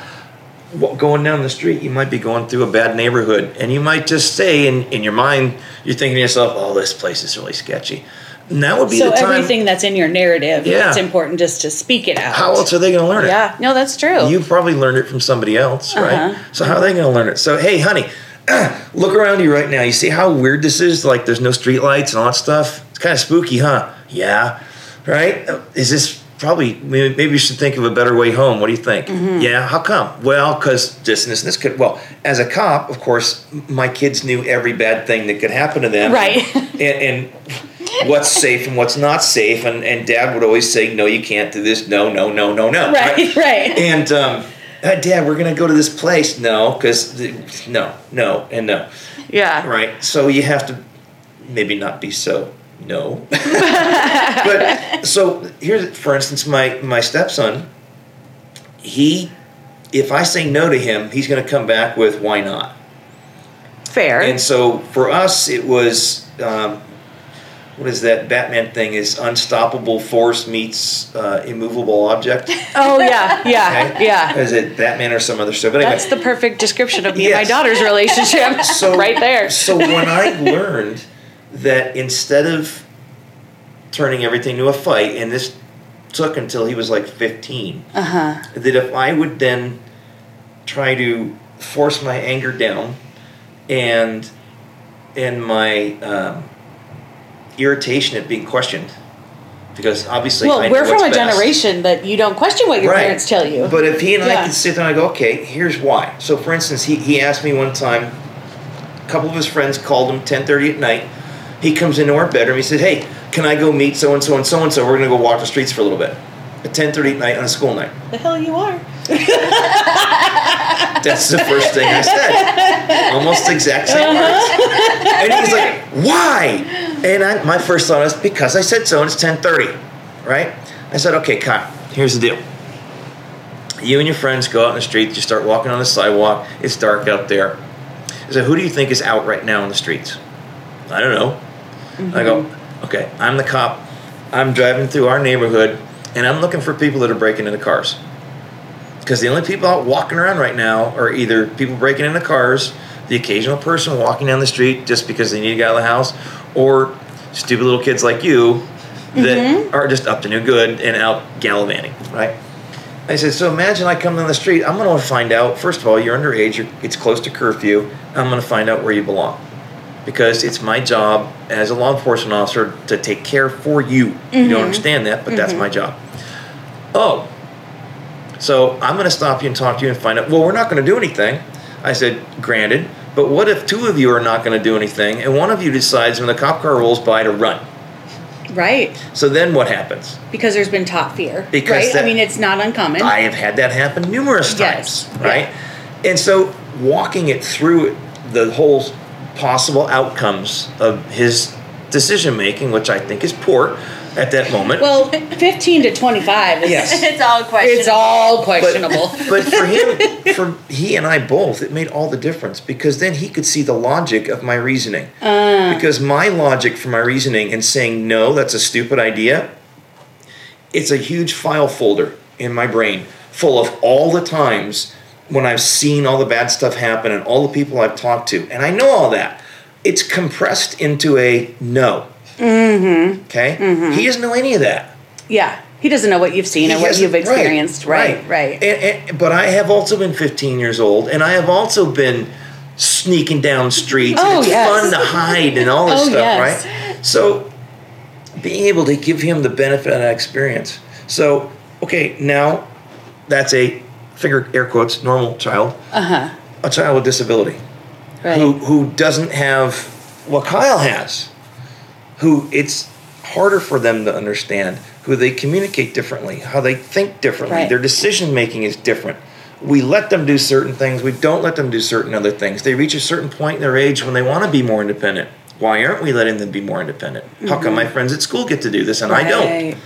going down the street, you might be going through a bad neighborhood, and you might just say in, in your mind, you're thinking to yourself, "Oh, this place is really sketchy." And that would be So the time. everything that's in your narrative, Yeah. it's important just to speak it out. how else are they going to learn it? Yeah. No, that's true. You probably learned it from somebody else, right? Uh-huh. So how are they going to learn it? So hey, honey, look around you right now. You see how weird this is? Like there's no street lights and all that stuff. It's kind of spooky, huh? Yeah, right. Is this probably maybe you should think of a better way home? What do you think? Mm-hmm. Yeah, how come? Well, because this and this and this could. Well, as a cop, of course, my kids knew every bad thing that could happen to them, Right. and, and what's safe and what's not safe. And, and Dad would always say, "No, you can't do this. No, no, no, no, no." right, right. And um, "Uh, Dad, we're gonna go to this place. No, because no, no, and no. Yeah. Right. So you have to maybe not be so no. but so here's, for instance, my my stepson. He, if I say no to him, he's gonna come back with why not. Fair. And so for us, it was um, what is that Batman thing? Is unstoppable force meets uh, immovable object? oh yeah, yeah, Okay? yeah. Is it Batman or some other stuff? But anyway, That's the perfect description of me and Yes. my daughter's relationship. so right there. So when I learned that instead of turning everything to a fight, and this took until he was like 15, Uh-huh. that if I would then try to force my anger down and and my um, irritation at being questioned, because obviously well, I we're from a best. generation that you don't question what your Right. parents tell you. But if he and I Yeah. could sit there and go, okay, here's why. So, for instance, he, he asked me one time, a couple of his friends called him 10.30 at night. He comes into our bedroom. He says, hey, can I go meet so-and-so and so-and-so? We're going to go walk the streets for a little bit. At 10.30 at night on a school night. the hell you are. That's the first thing I said. Almost exact same uh-huh. words. And he's like, why? And I, my first thought was, because I said so and it's 10.30, right? I said, okay, Kyle, here's the deal. You and your friends go out in the street, you start walking on the sidewalk, it's dark out there. I said, who do you think is out right now in the streets? I don't know. I go, okay, I'm the cop. I'm driving through our neighborhood, and I'm looking for people that are breaking into cars. Because the only people out walking around right now are either people breaking into cars, the occasional person walking down the street just because they need to get out of the house, or stupid little kids like you that mm-hmm. are just up to no good and out gallivanting, right? I said, so imagine I come down the street. I'm going to find out. First of all, you're underage. You're, it's close to curfew. I'm going to find out where you belong, because it's my job as a law enforcement officer to take care for you. You don't mm-hmm. understand that, but that's my mm-hmm. job. Oh, so I'm going to stop you and talk to you and find out. Well, we're not going to do anything. I said, granted. But what if two of you are not going to do anything, and one of you decides when the cop car rolls by to run? Right. So then what happens? Because there's been top fear. Because right? that- I mean, it's not uncommon. I have had that happen numerous times, Yes, right? And so walking it through the whole possible outcomes of his decision making, which I think is poor at that moment. well, 15 to 25 is Yes. it's all questionable. it's all but, questionable. but for him, for he and I both, it made all the difference because then he could see the logic of my reasoning. Uh. Because my logic for my reasoning and saying no, that's a stupid idea. It's a huge file folder in my brain full of all the times when I've seen all the bad stuff happen and all the people I've talked to, and I know all that. It's compressed into a no. Mm-hmm. Okay. He doesn't know any of that. yeah. He doesn't know what you've seen and He what you've experienced. Right, right. And, and, but I have also been 15 years old, and I have also been sneaking down streets. Oh, and it's yes. fun to hide and all this Oh, stuff, yes. right? So, being able to give him the benefit of that experience. So, okay, now that's a finger air quotes normal child, Uh-huh. a child with disability Right. who who doesn't have what Kyle has, who it's harder for them to understand, who they communicate differently, how they think differently, Right. their decision making is different. We let them do certain things, we don't let them do certain other things. They reach a certain point in their age when they want to be more independent. Why aren't we letting them be more independent? How come my friends at school get to do this and I don't? Mm-hmm.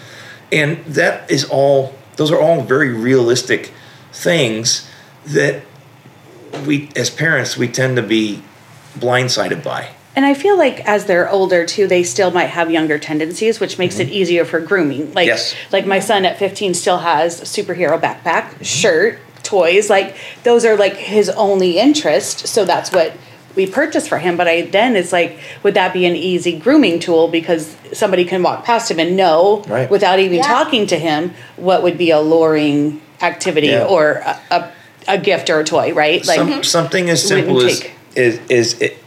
And that is all, those are all very realistic things that we, as parents, we tend to be blindsided by. And I feel like as they're older too, they still might have younger tendencies, which makes it easier for grooming. Like, Mm-hmm. Yes. like my son at 15 still has a superhero backpack, shirt, toys. Like those are like his only interest. So that's what we purchased for him. But I then it's like, would that be an easy grooming tool because somebody can walk past him and know Right. without even Yeah. talking to him what would be a luring activity Yeah. or a, a, a gift or a toy, right? Like, Some, mhm. something as simple as take- is is it.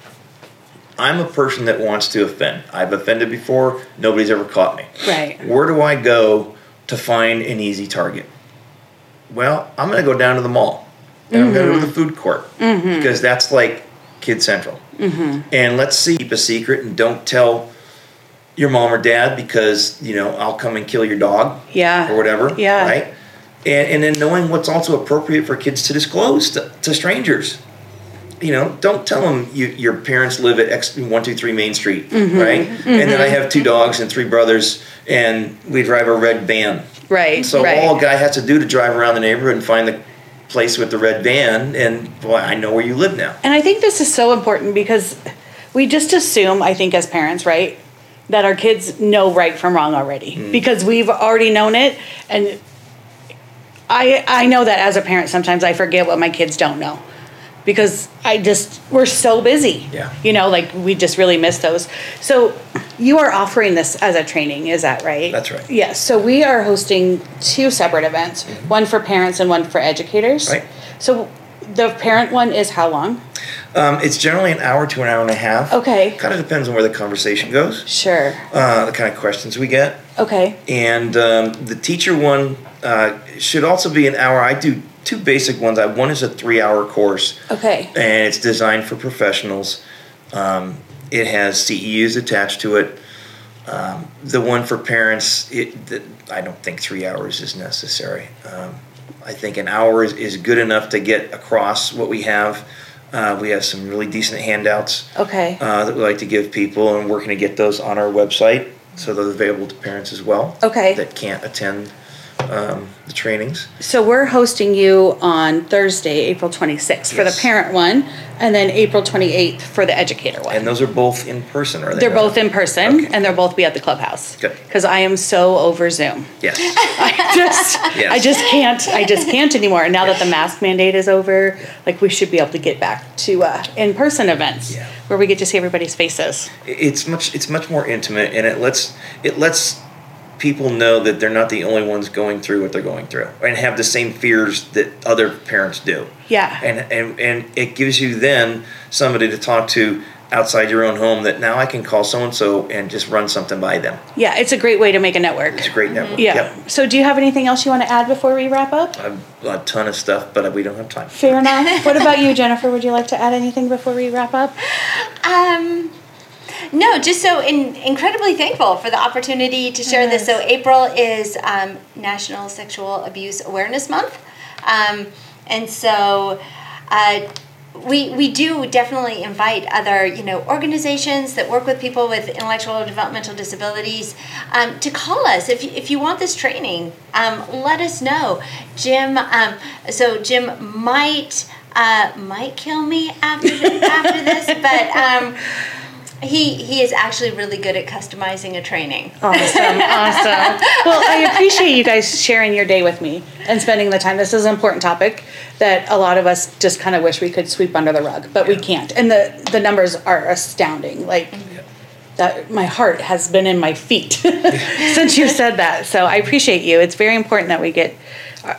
I'm a person that wants to offend. I've offended before. Nobody's ever caught me. Right. Where do I go to find an easy target? Well, I'm going to go down to the mall and I'm going to go to mm-hmm. the food court mm-hmm. because that's like Kid Central. Mm-hmm. And let's see, keep a secret and don't tell your mom or dad because you know I'll come and kill your dog Yeah. or whatever. Yeah. Right. And and then knowing what's also appropriate for kids to disclose to, to strangers. You know, don't tell them you, your parents live at X one two three Main Street, Mm-hmm. right? And then I have two dogs and three brothers, and we drive a red van. right. So right. all a guy has to do to drive around the neighborhood and find the place with the red van, and boy, I know where you live now. And I think this is so important because we just assume, I think, as parents, right, that our kids know right from wrong already Mm. because we've already known it. And I, I know that as a parent, sometimes I forget what my kids don't know because I just, we're so busy. Yeah. You know, like we just really miss those. So you are offering this as a training, is that right? That's right. Yes. So we are hosting two separate events one for parents and one for educators. Mm-hmm. Right. So the parent one is how long? Um, it's generally an hour to an hour and a half. Okay. Kind of depends on where the conversation goes, Sure. uh, the kind of questions we get. Okay. And um, the teacher one uh, should also be an hour. I do two basic ones. I, one is a three hour course, Okay. and it's designed for professionals. Um, it has CEUs attached to it. Um, the one for parents, it, the, I don't think three hours is necessary. Um, I think an hour is, is good enough to get across what we have. Uh, we have some really decent handouts Okay. uh, that we like to give people, and working to get those on our website so they're available to parents as well. Okay. That can't attend um, the trainings. So we're hosting you on Thursday, April 26th for the parent one, and then April 28th for the educator one. And those are both in person, are they? they're not? both in person, Okay. and they'll both be at the clubhouse. Good. Because I am so over Zoom. Yes. I just, Yes. I just can't. I just can't anymore. And now that the mask mandate is over, like we should be able to get back to uh, in-person events Yeah. where we get to see everybody's faces. it's much it's much more intimate and it lets it lets people know that they're not the only ones going through what they're going through and have the same fears that other parents do. Yeah. And and and it gives you then somebody to talk to outside your own home that now I can call so and so and just run something by them. Yeah, it's a great way to make a network. It's a great network. Yeah. Yep. So, do you have anything else you want to add before we wrap up? A, a ton of stuff, but we don't have time. Fair enough. what about you, Jennifer? Would you like to add anything before we wrap up? Um, no, just so in, incredibly thankful for the opportunity to share this. So April is um, National Sexual Abuse Awareness Month, um, and so. Uh, we, we do definitely invite other you know organizations that work with people with intellectual or developmental disabilities um, to call us if, you- if you want this training um, let us know jim um, so jim might uh, might kill me after this, after this but um, he he is actually really good at customizing a training Awesome, awesome. Well, I appreciate you guys sharing your day with me and spending the time. This is an important topic that a lot of us just kind of wish we could sweep under the rug, but we can't. And the the numbers are astounding. Like mm-hmm. that, my heart has been in my feet since you said that. So I appreciate you. It's very important that we get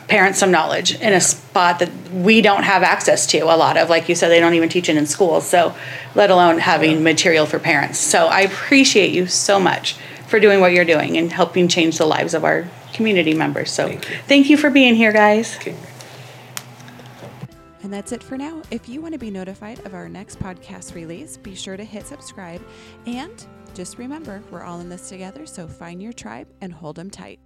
parents some knowledge in a spot that we don't have access to a lot of like you said they don't even teach it in schools so let alone having material for parents so i appreciate you so much for doing what you're doing and helping change the lives of our community members so Thank you. thank you for being here guys Okay. And that's it for now. If you want to be notified of our next podcast release, be sure to hit subscribe. And just remember, we're all in this together, so find your tribe and hold them tight.